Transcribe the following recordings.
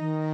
Thank you.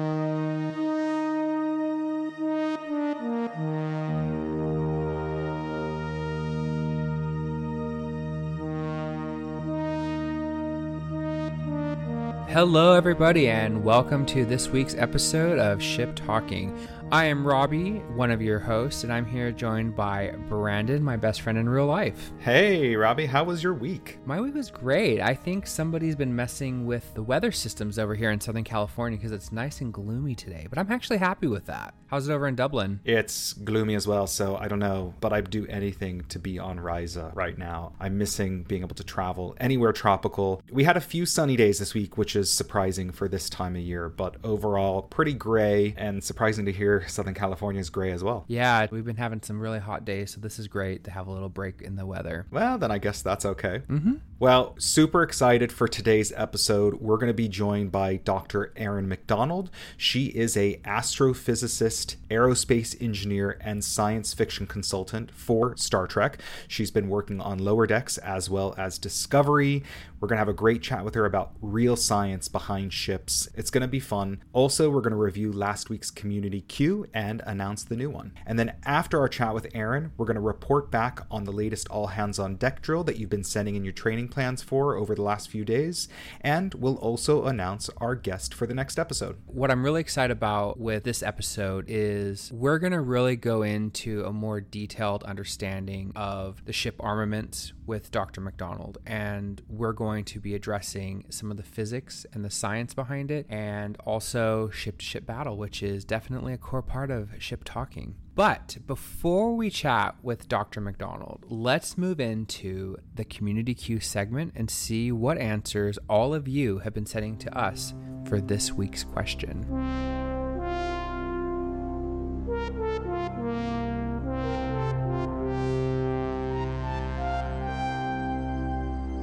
Hello, everybody, and welcome to this week's episode of Ship Talking. I am Robbie, one of your hosts, and I'm here joined by Brandon, my best friend in real life. Hey, Robbie, how was your week? My week was great. I think somebody's been messing with the weather systems over here in Southern California because it's nice and gloomy today, but I'm actually happy with that. How's it over in Dublin? It's gloomy as well, so I don't know, but I'd do anything to be on Risa right now. I'm missing being able to travel anywhere tropical. We had a few sunny days this week, which is surprising for this time of year, but overall, pretty gray and surprising to hear Southern California is gray as well. Yeah, we've been having some really hot days, so this is great to have a little break in the weather. Well, then I guess that's okay. Mm-hmm. Well, super excited for today's episode. We're going to be joined by Dr. Erin McDonald. She is a astrophysicist, aerospace engineer, and science fiction consultant for Star Trek. She's been working on Lower Decks as well as Discovery. We're going to have a great chat with her about real science behind ships. It's going to be fun. Also, we're going to review last week's Community Q and announce the new one. And then after our chat with Erin, we're going to report back on the latest all hands on deck drill that you've been sending in your training plans for over the last few days. And we'll also announce our guest for the next episode. What I'm really excited about with this episode is we're going to really go into a more detailed understanding of the ship armaments with Dr. McDonald. And we're going to be addressing some of the physics and the science behind it, and also ship to ship battle, which is definitely a core part of ship talking. But before we chat with Dr. McDonald, let's move into the Community Q segment and see what answers all of you have been sending to us for this week's question.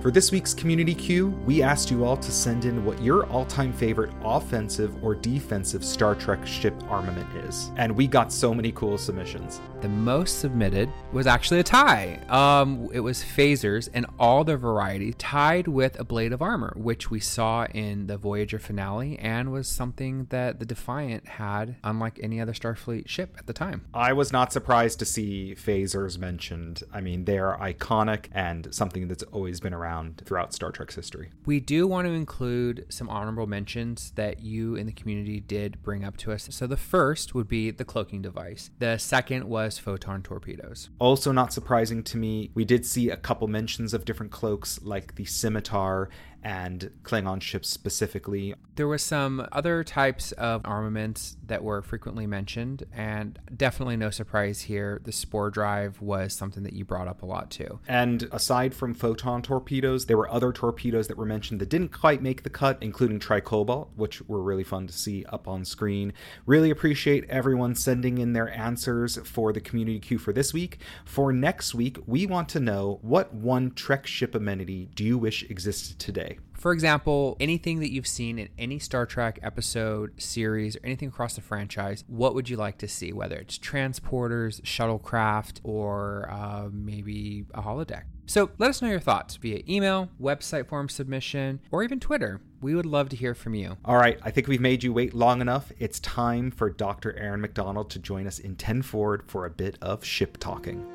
For this week's Community Q, we asked you all to send in what your all time favorite offensive or defensive Star Trek ship armament is. And we got so many cool submissions. The most submitted was actually a tie. Um, it was phasers and all their variety tied with ablative armor, which we saw in the Voyager finale and was something that the Defiant had, unlike any other Starfleet ship at the time. I was not surprised to see phasers mentioned. I mean, they are iconic and something that's always been around throughout Star Trek's history. We do want to include some honorable mentions that you in the community did bring up to us. So the first would be the cloaking device. The second was photon torpedoes. Also, not surprising to me, we did see a couple mentions of different cloaks like the scimitar and Klingon ships specifically. There was some other types of armaments that were frequently mentioned, and definitely no surprise here. The spore drive was something that you brought up a lot too. And aside from photon torpedoes, there were other torpedoes that were mentioned that didn't quite make the cut, including tricobalt, which were really fun to see up on screen. Really appreciate everyone sending in their answers for the community Q for this week. For next week, we want to know what one Trek ship amenity do you wish existed today? For example, anything that you've seen in any Star Trek episode, series, or anything across the franchise, what would you like to see? Whether it's transporters, shuttlecraft, or uh, maybe a holodeck. So let us know your thoughts via email, website form submission, or even Twitter. We would love to hear from you. All right, I think we've made you wait long enough. It's time for Dr. Erin McDonald to join us in 10 Forward for a bit of ship talking.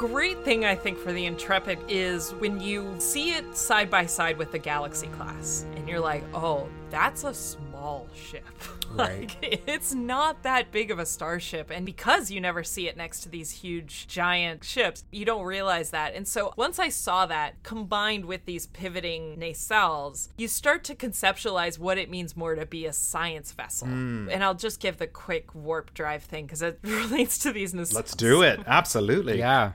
Great thing I think for the Intrepid is when you see it side by side with the Galaxy class, and you're like, oh, that's a small ship. Right. like, it's not that big of a starship. And because you never see it next to these huge, giant ships, you don't realize that. And so once I saw that combined with these pivoting nacelles, you start to conceptualize what it means more to be a science vessel. Hmm. And I'll just give the quick warp drive thing because it relates to these nacelles. Let's do it. Absolutely. Yeah.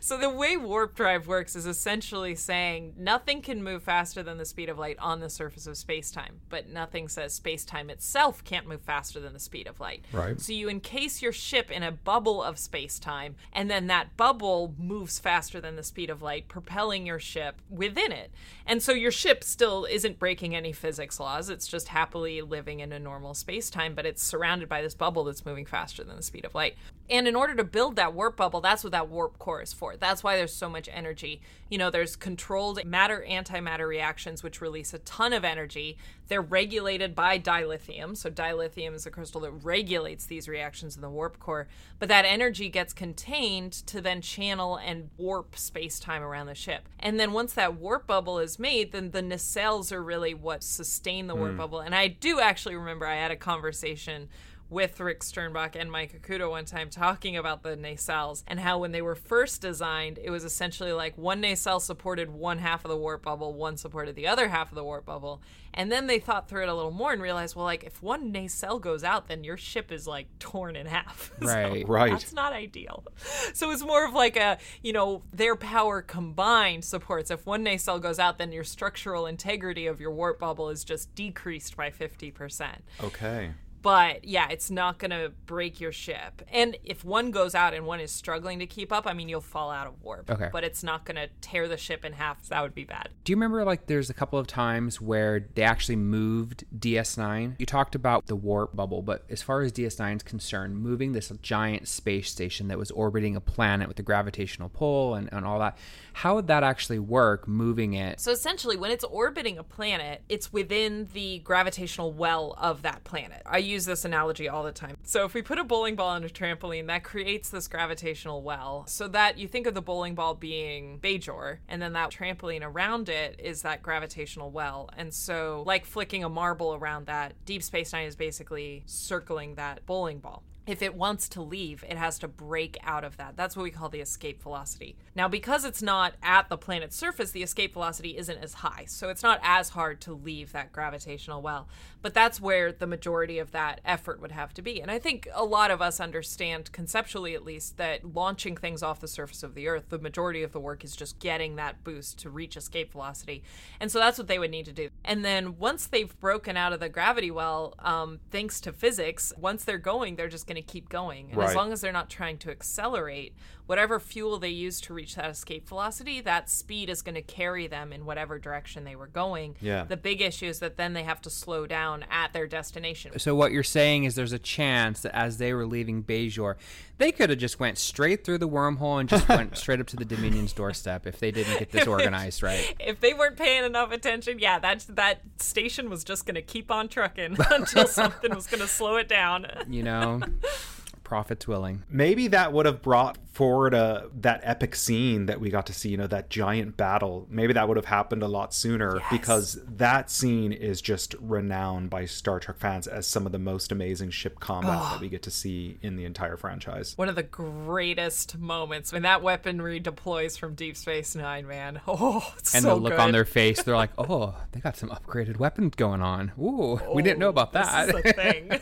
So the way warp drive works is essentially saying nothing can move faster than the speed of light on the surface of space-time, but nothing says space time itself can't move faster than the speed of light. Right. So you encase your ship in a bubble of space time, and then that bubble moves faster than the speed of light, propelling your ship within it. And so your ship still isn't breaking any physics laws. It's just happily living in a normal space time, but it's surrounded by this bubble that's moving faster than the speed of light. And in order to build that warp bubble, that's what that warp core is for. That's why there's so much energy. You know, there's controlled matter antimatter reactions, which release a ton of energy. They're regulated by dilithium. So, dilithium is a crystal that regulates these reactions in the warp core. But that energy gets contained to then channel and warp space time around the ship. And then once that warp bubble is made, then the nacelles are really what sustain the warp hmm. bubble. And I do actually remember I had a conversation with Rick Sternbach and Mike Okuda one time talking about the nacelles and how when they were first designed, it was essentially like one nacelle supported one half of the warp bubble, one supported the other half of the warp bubble. And then they thought through it a little more and realized, well, like if one nacelle goes out, then your ship is like torn in half. So Right. Right. That's not ideal. So it's more of like a, you know, their power combined supports. If one nacelle goes out, then your structural integrity of your warp bubble is just decreased by 50% Okay. But yeah, it's not going to break your ship. And if one goes out and one is struggling to keep up, I mean, you'll fall out of warp. Okay. But it's not going to tear the ship in half. That would be bad. Do you remember like there's a couple of times where they actually moved DS9? You talked about the warp bubble, but as far as DS9 is concerned, moving this giant space station that was orbiting a planet with a gravitational pull and, and all that, how would that actually work moving it? So essentially, when it's orbiting a planet, it's within the gravitational well of that planet. I use this analogy all the time. So if we put a bowling ball on a trampoline, that creates this gravitational well. So that you think of the bowling ball being Bajor, and then that trampoline around it is that gravitational well. And so, like flicking a marble around that, Deep Space Nine is basically circling that bowling ball if it wants to leave, it has to break out of that. That's what we call the escape velocity. Now, because it's not at the planet's surface, the escape velocity isn't as high. So it's not as hard to leave that gravitational well. But that's where the majority of that effort would have to be. And I think a lot of us understand, conceptually at least, that launching things off the surface of the Earth, the majority of the work is just getting that boost to reach escape velocity. And so that's what they would need to do. And then once they've broken out of the gravity well, um, thanks to physics, once they're going, they're just going to keep going. And as long as they're not trying to accelerate, whatever fuel they use to reach that escape velocity, that speed is going to carry them in whatever direction they were going. Yeah. The big issue is that then they have to slow down at their destination. So what you're saying is there's a chance that as they were leaving Bajor, they could have just went straight through the wormhole and just went straight up to the Dominion's doorstep if they didn't get this organized right. If they weren't paying enough attention, yeah, that that station was just going to keep on trucking until something was going to slow it down. You know, Prophets willing. Maybe that would have brought forward a that epic scene that we got to see, you know, that giant battle. Maybe that would have happened a lot sooner Yes. because that scene is just renowned by Star Trek fans as some of the most amazing ship combat that we get to see in the entire franchise. One of the greatest moments when that weaponry deploys from Deep Space Nine, man. Oh, it's And so the look good. on their face, they're like, "Oh, they got some upgraded weapons going on. Ooh, we didn't know oh, about that." This is a thing.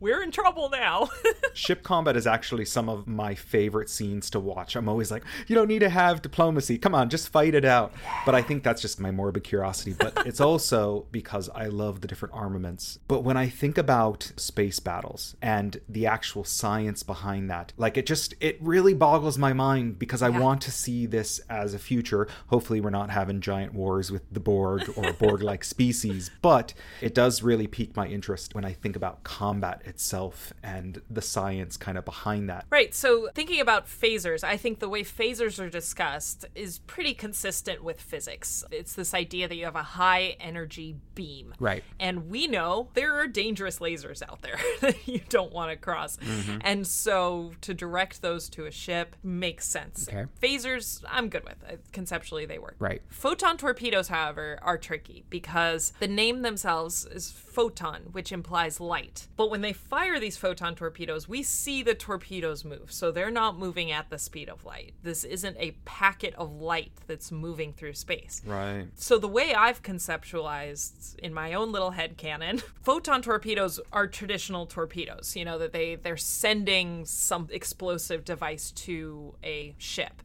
We're in trouble now. Ship combat is actually some of my favorite scenes to watch. I'm always like, you don't need to have diplomacy. Come on, just fight it out. But I think that's just my morbid curiosity. But it's also because I love the different armaments. But when I think about space battles and the actual science behind that, like it just, it really boggles my mind because I want to see this as a future. Hopefully, we're not having giant wars with the Borg or Borg like species. But it does really pique my interest when I think about combat itself and the science kind of behind that. Right. So, thinking about phasers, I think the way phasers are discussed is pretty consistent with physics. It's this idea that you have a high energy beam. Right. And we know there are dangerous lasers out there that you don't want to cross. Mm-hmm. And so, to direct those to a ship makes sense. Okay. Phasers, I'm good with. Uh, Conceptually, they work. Right. Photon torpedoes, however, are tricky because the name themselves is photon, which implies light. But when they fire these photon torpedoes, we see the torpedoes move. So they're not moving at the speed of light. This isn't a packet of light that's moving through space. Right. So the way I've conceptualized in my own little head canon, photon torpedoes are traditional torpedoes. You know that they they're sending some explosive device to a ship.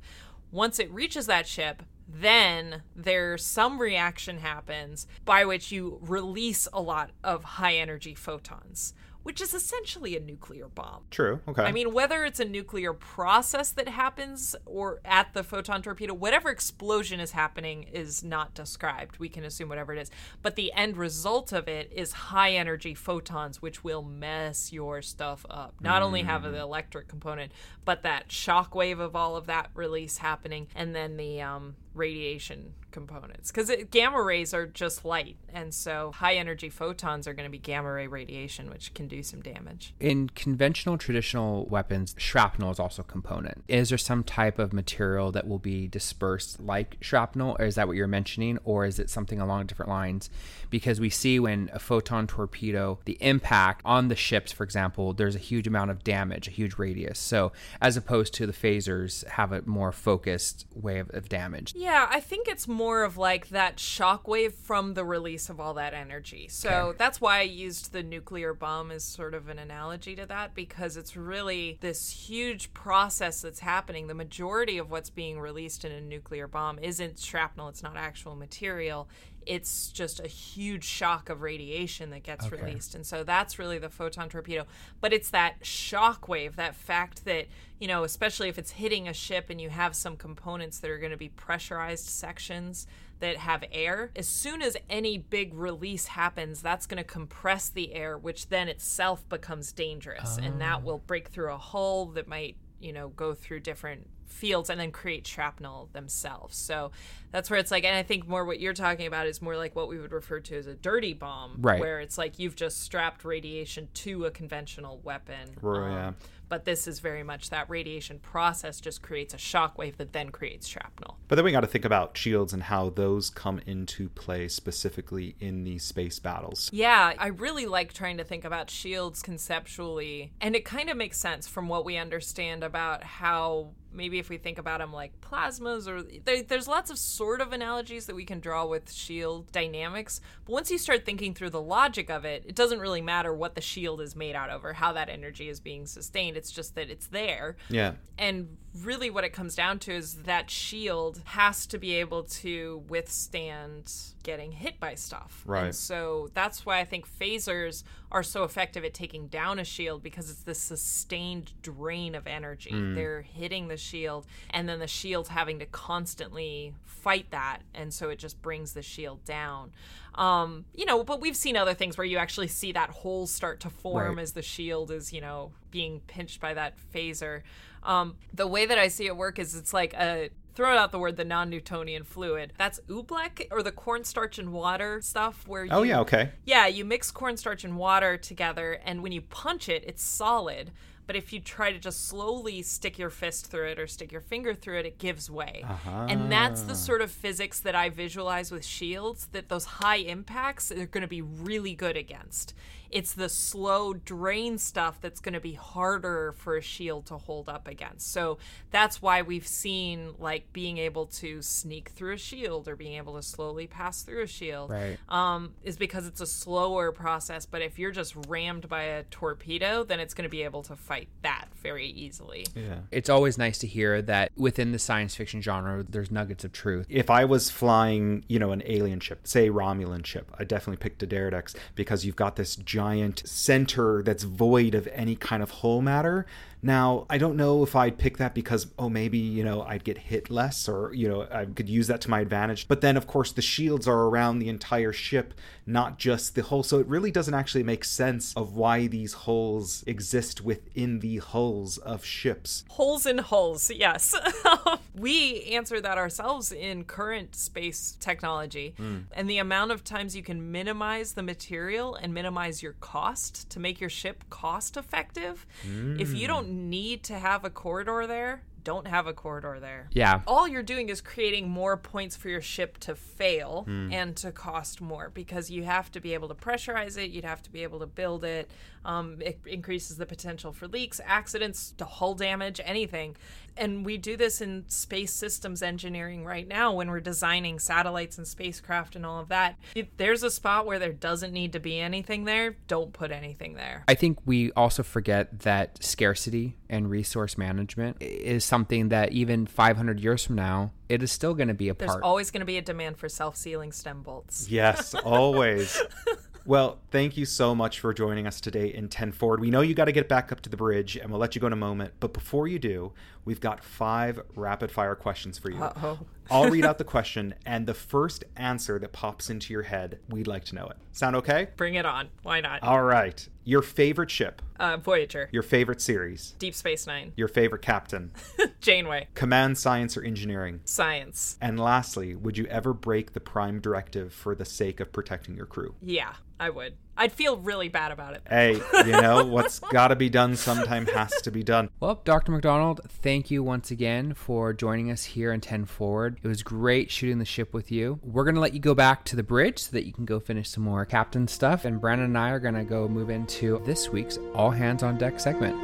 Once it reaches that ship, then there's some reaction happens by which you release a lot of high energy photons which is essentially a nuclear bomb. True. Okay. I mean, whether it's a nuclear process that happens or at the photon torpedo, whatever explosion is happening is not described. We can assume whatever it is. But the end result of it is high energy photons, which will mess your stuff up. Not mm. only have the electric component, but that shock wave of all of that release happening, and then the um, radiation components. Because gamma rays are just light and so high energy photons are going to be gamma ray radiation which can do some damage. In conventional traditional weapons shrapnel is also a component. Is there some type of material that will be dispersed like shrapnel or is that what you're mentioning or is it something along different lines? Because we see when a photon torpedo the impact on the ships for example there's a huge amount of damage a huge radius. So as opposed to the phasers have a more focused way of, of damage yeah i think it's more of like that shockwave from the release of all that energy. So okay. that's why I used the nuclear bomb as sort of an analogy to that because it's really this huge process that's happening. The majority of what's being released in a nuclear bomb isn't shrapnel, it's not actual material it's just a huge shock of radiation that gets okay. released. And so that's really the photon torpedo. But it's that shock wave, that fact that, you know, especially if it's hitting a ship and you have some components that are going to be pressurized sections that have air, as soon as any big release happens, that's going to compress the air, which then itself becomes dangerous. Oh. And that oh. will break through a hull that might, you know, go through different fields and then create shrapnel themselves. So that's where it's like, and I think more what you're talking about is more like what we would refer to as a dirty bomb, right? Where it's like you've just strapped radiation to a conventional weapon. Right. Um, yeah but this is very much that radiation process just creates a shockwave that then creates shrapnel. But then we got to think about shields and how those come into play specifically in these space battles. Yeah, I really like trying to think about shields conceptually, and it kind of makes sense from what we understand about how maybe if we think about them like plasmas or there, there's lots of sort of analogies that we can draw with shield dynamics but once you start thinking through the logic of it it doesn't really matter what the shield is made out of or how that energy is being sustained it's just that it's there. Yeah. And really what it comes down to is that shield has to be able to withstand getting hit by stuff. Right. And so that's why I think phasers are so effective at taking down a shield because it's this sustained drain of energy. Mm. They're hitting the shield and then the shield's having to constantly fight that and so it just brings the shield down. Um, you know, but we've seen other things where you actually see that hole start to form right. as the shield is, you know, being pinched by that phaser. Um, the way that I see it work is it's like a throw out the word the non-Newtonian fluid. That's oobleck or the cornstarch and water stuff where oh, you, Oh yeah, okay. Yeah, you mix cornstarch and water together and when you punch it, it's solid. But if you try to just slowly stick your fist through it or stick your finger through it, it gives way. Uh-huh. And that's the sort of physics that I visualize with shields that those high impacts are going to be really good against. It's the slow drain stuff that's going to be harder for a shield to hold up against. So that's why we've seen like being able to sneak through a shield or being able to slowly pass through a shield. Right. Um, is because it's a slower process. But if you're just rammed by a torpedo, then it's going to be able to fight that very easily. Yeah. It's always nice to hear that within the science fiction genre, there's nuggets of truth. If I was flying, you know, an alien ship, say Romulan ship, I definitely picked a D'Deridex because you've got this giant center that's void of any kind of whole matter now, I don't know if I'd pick that because, oh, maybe, you know, I'd get hit less or, you know, I could use that to my advantage. But then, of course, the shields are around the entire ship, not just the hull. So it really doesn't actually make sense of why these holes exist within the hulls of ships. Holes in hulls, yes. we answer that ourselves in current space technology. Mm. And the amount of times you can minimize the material and minimize your cost to make your ship cost effective. Mm. If you don't need to have a corridor there don't have a corridor there. Yeah. All you're doing is creating more points for your ship to fail mm. and to cost more because you have to be able to pressurize it, you'd have to be able to build it. Um, it increases the potential for leaks, accidents, to hull damage, anything. And we do this in space systems engineering right now when we're designing satellites and spacecraft and all of that. If there's a spot where there doesn't need to be anything there, don't put anything there. I think we also forget that scarcity and resource management is something that even 500 years from now, it is still going to be a There's part. There's always going to be a demand for self sealing stem bolts. Yes, always. Well, thank you so much for joining us today in 10 Forward. We know you got to get back up to the bridge, and we'll let you go in a moment. But before you do, we've got five rapid fire questions for you. Uh-oh. I'll read out the question, and the first answer that pops into your head, we'd like to know it. Sound okay? Bring it on. Why not? All right. Your favorite ship, Uh, Voyager, your favorite series, Deep Space Nine, your favorite captain, Janeway, command science or engineering. Science. And lastly, would you ever break the prime directive for the sake of protecting your crew? Yeah, I would. I'd feel really bad about it. Hey, you know, what's got to be done sometime has to be done. Well, Dr. McDonald, thank you once again for joining us here in 10 Forward. It was great shooting the ship with you. We're going to let you go back to the bridge so that you can go finish some more captain stuff. And Brandon and I are going to go move into this week's All Hands on Deck segment.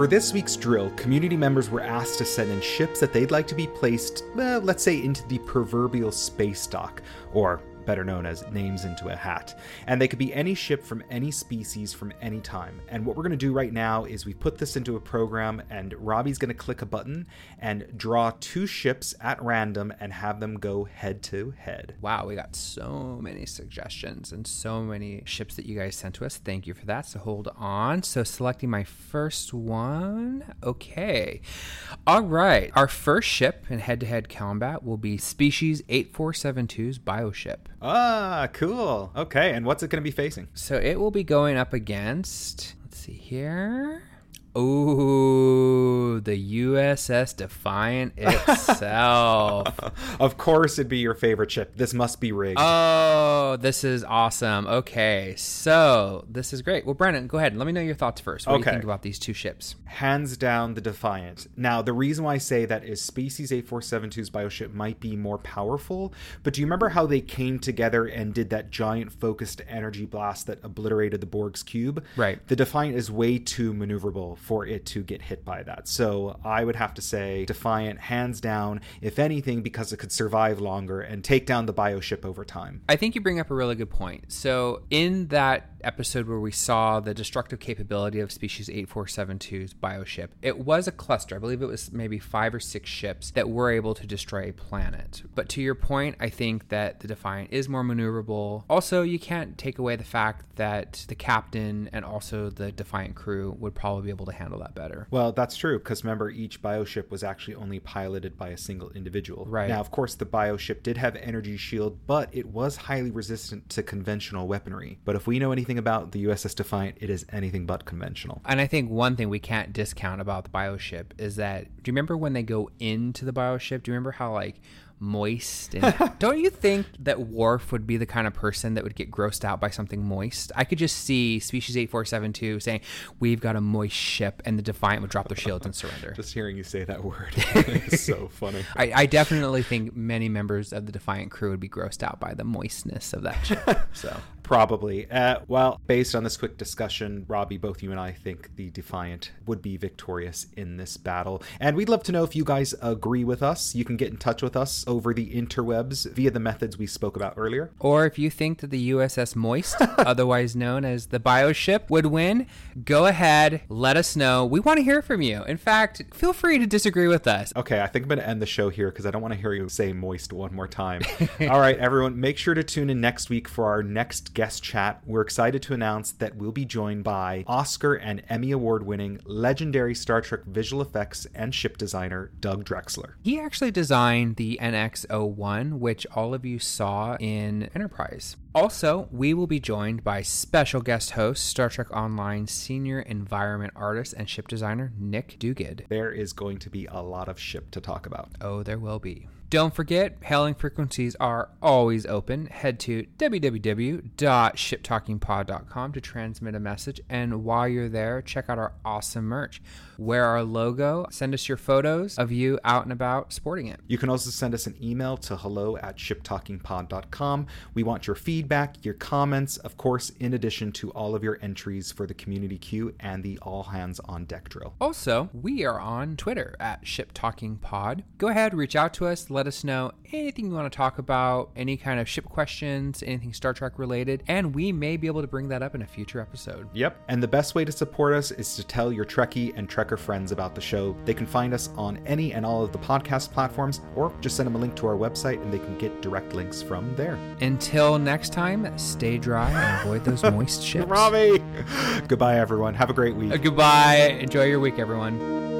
For this week's drill, community members were asked to send in ships that they'd like to be placed, let's say, into the proverbial space dock, or better known as names into a hat. And they could be any ship from any species from any time. And what we're going to do right now is we put this into a program, and Robbie's going to click a button and draw two ships at random and have them go head to head. Wow, we got so many suggestions and so many ships that you guys sent to us. Thank you for that. So hold on. So selecting my first one. Okay. All right. Our first ship in head to head combat will be Species 8472's Bioship. Ah, cool. Okay, and what's it going to be facing? So it will be going up against, let's see here. Ooh, the USS Defiant itself. of course, it'd be your favorite ship. This must be rigged. oh, this is awesome. Okay, so this is great. Well, Brandon, go ahead let me know your thoughts first. What do you think about these two ships? hands down the Defiant. Now, the reason why I say that is Species 8472's bioship might be more powerful, but do you remember how they came together and did that giant focused energy blast that obliterated the Borg's cube? Right. The Defiant is way too maneuverable for it to get hit by that. So I would have to say Defiant, hands down, if anything, because it could survive longer and take down the bioship over time. I think you bring up a really good point. So, in that episode where we saw the destructive capability of species 8472's bioship, it was a cluster. I believe it was maybe five or six ships that were able to destroy a planet. But to your point, I think that the Defiant is more maneuverable. Also, you can't take away the fact that the captain and also the Defiant crew would probably be able to handle that better. Well, that's true because remember, each bioship was actually only piloted by a single individual. Right. Now, of course, the bioship did have energy shield, but it was highly resistant to conventional weaponry. But if we know anything about the USS Defiant, it is anything but conventional. And I think one thing we can't discount about the bioship is that do you remember when they go into the bioship? Do you remember how like moist and don't you think that Worf would be the kind of person that would get grossed out by something moist? I could just see species 8472 saying, "We've got a moist ship," and the Defiant would drop their shields and surrender. Just hearing you say that word is so funny. I, I definitely think many members of the Defiant crew would be grossed out by the moistness of that ship. So Probably. Uh, well, based on this quick discussion, Robbie, both you and I think the Defiant would be victorious in this battle. And we'd love to know if you guys agree with us. You can get in touch with us over the interwebs via the methods we spoke about earlier. Or if you think that the USS Moist, otherwise known as the Bioship, would win, go ahead, let us know. We want to hear from you. In fact, feel free to disagree with us. Okay, I think I'm going to end the show here because I don't want to hear you say moist one more time. All right, everyone, make sure to tune in next week for our next guest chat. We're excited to announce that we'll be joined by Oscar and Emmy Award winning legendary Star Trek visual effects and ship designer Doug Drexler. He actually designed the NX01, which all of you saw in Enterprise. Also, we will be joined by special guest host, Star Trek Online senior environment artist and ship designer Nick Duguid. There is going to be a lot of ship to talk about. Oh, there will be. Don't forget, hailing frequencies are always open. Head to www.shiptalkingpod.com to transmit a message. And while you're there, check out our awesome merch. Wear our logo. Send us your photos of you out and about sporting it. You can also send us an email to hello at shiptalkingpod.com. We want your feedback, your comments, of course, in addition to all of your entries for the community Q and the all hands on deck drill. Also, we are on Twitter at ShipTalkingPod. Go ahead, reach out to us, let us know anything you want to talk about, any kind of ship questions, anything Star Trek related, and we may be able to bring that up in a future episode. Yep. And the best way to support us is to tell your Trekkie and Trekker friends about the show. They can find us on any and all of the podcast platforms, or just send them a link to our website and they can get direct links from there. Until next time, stay dry and avoid those moist ships. Robbie! Goodbye, everyone. Have a great week. Uh, goodbye. Enjoy your week, everyone.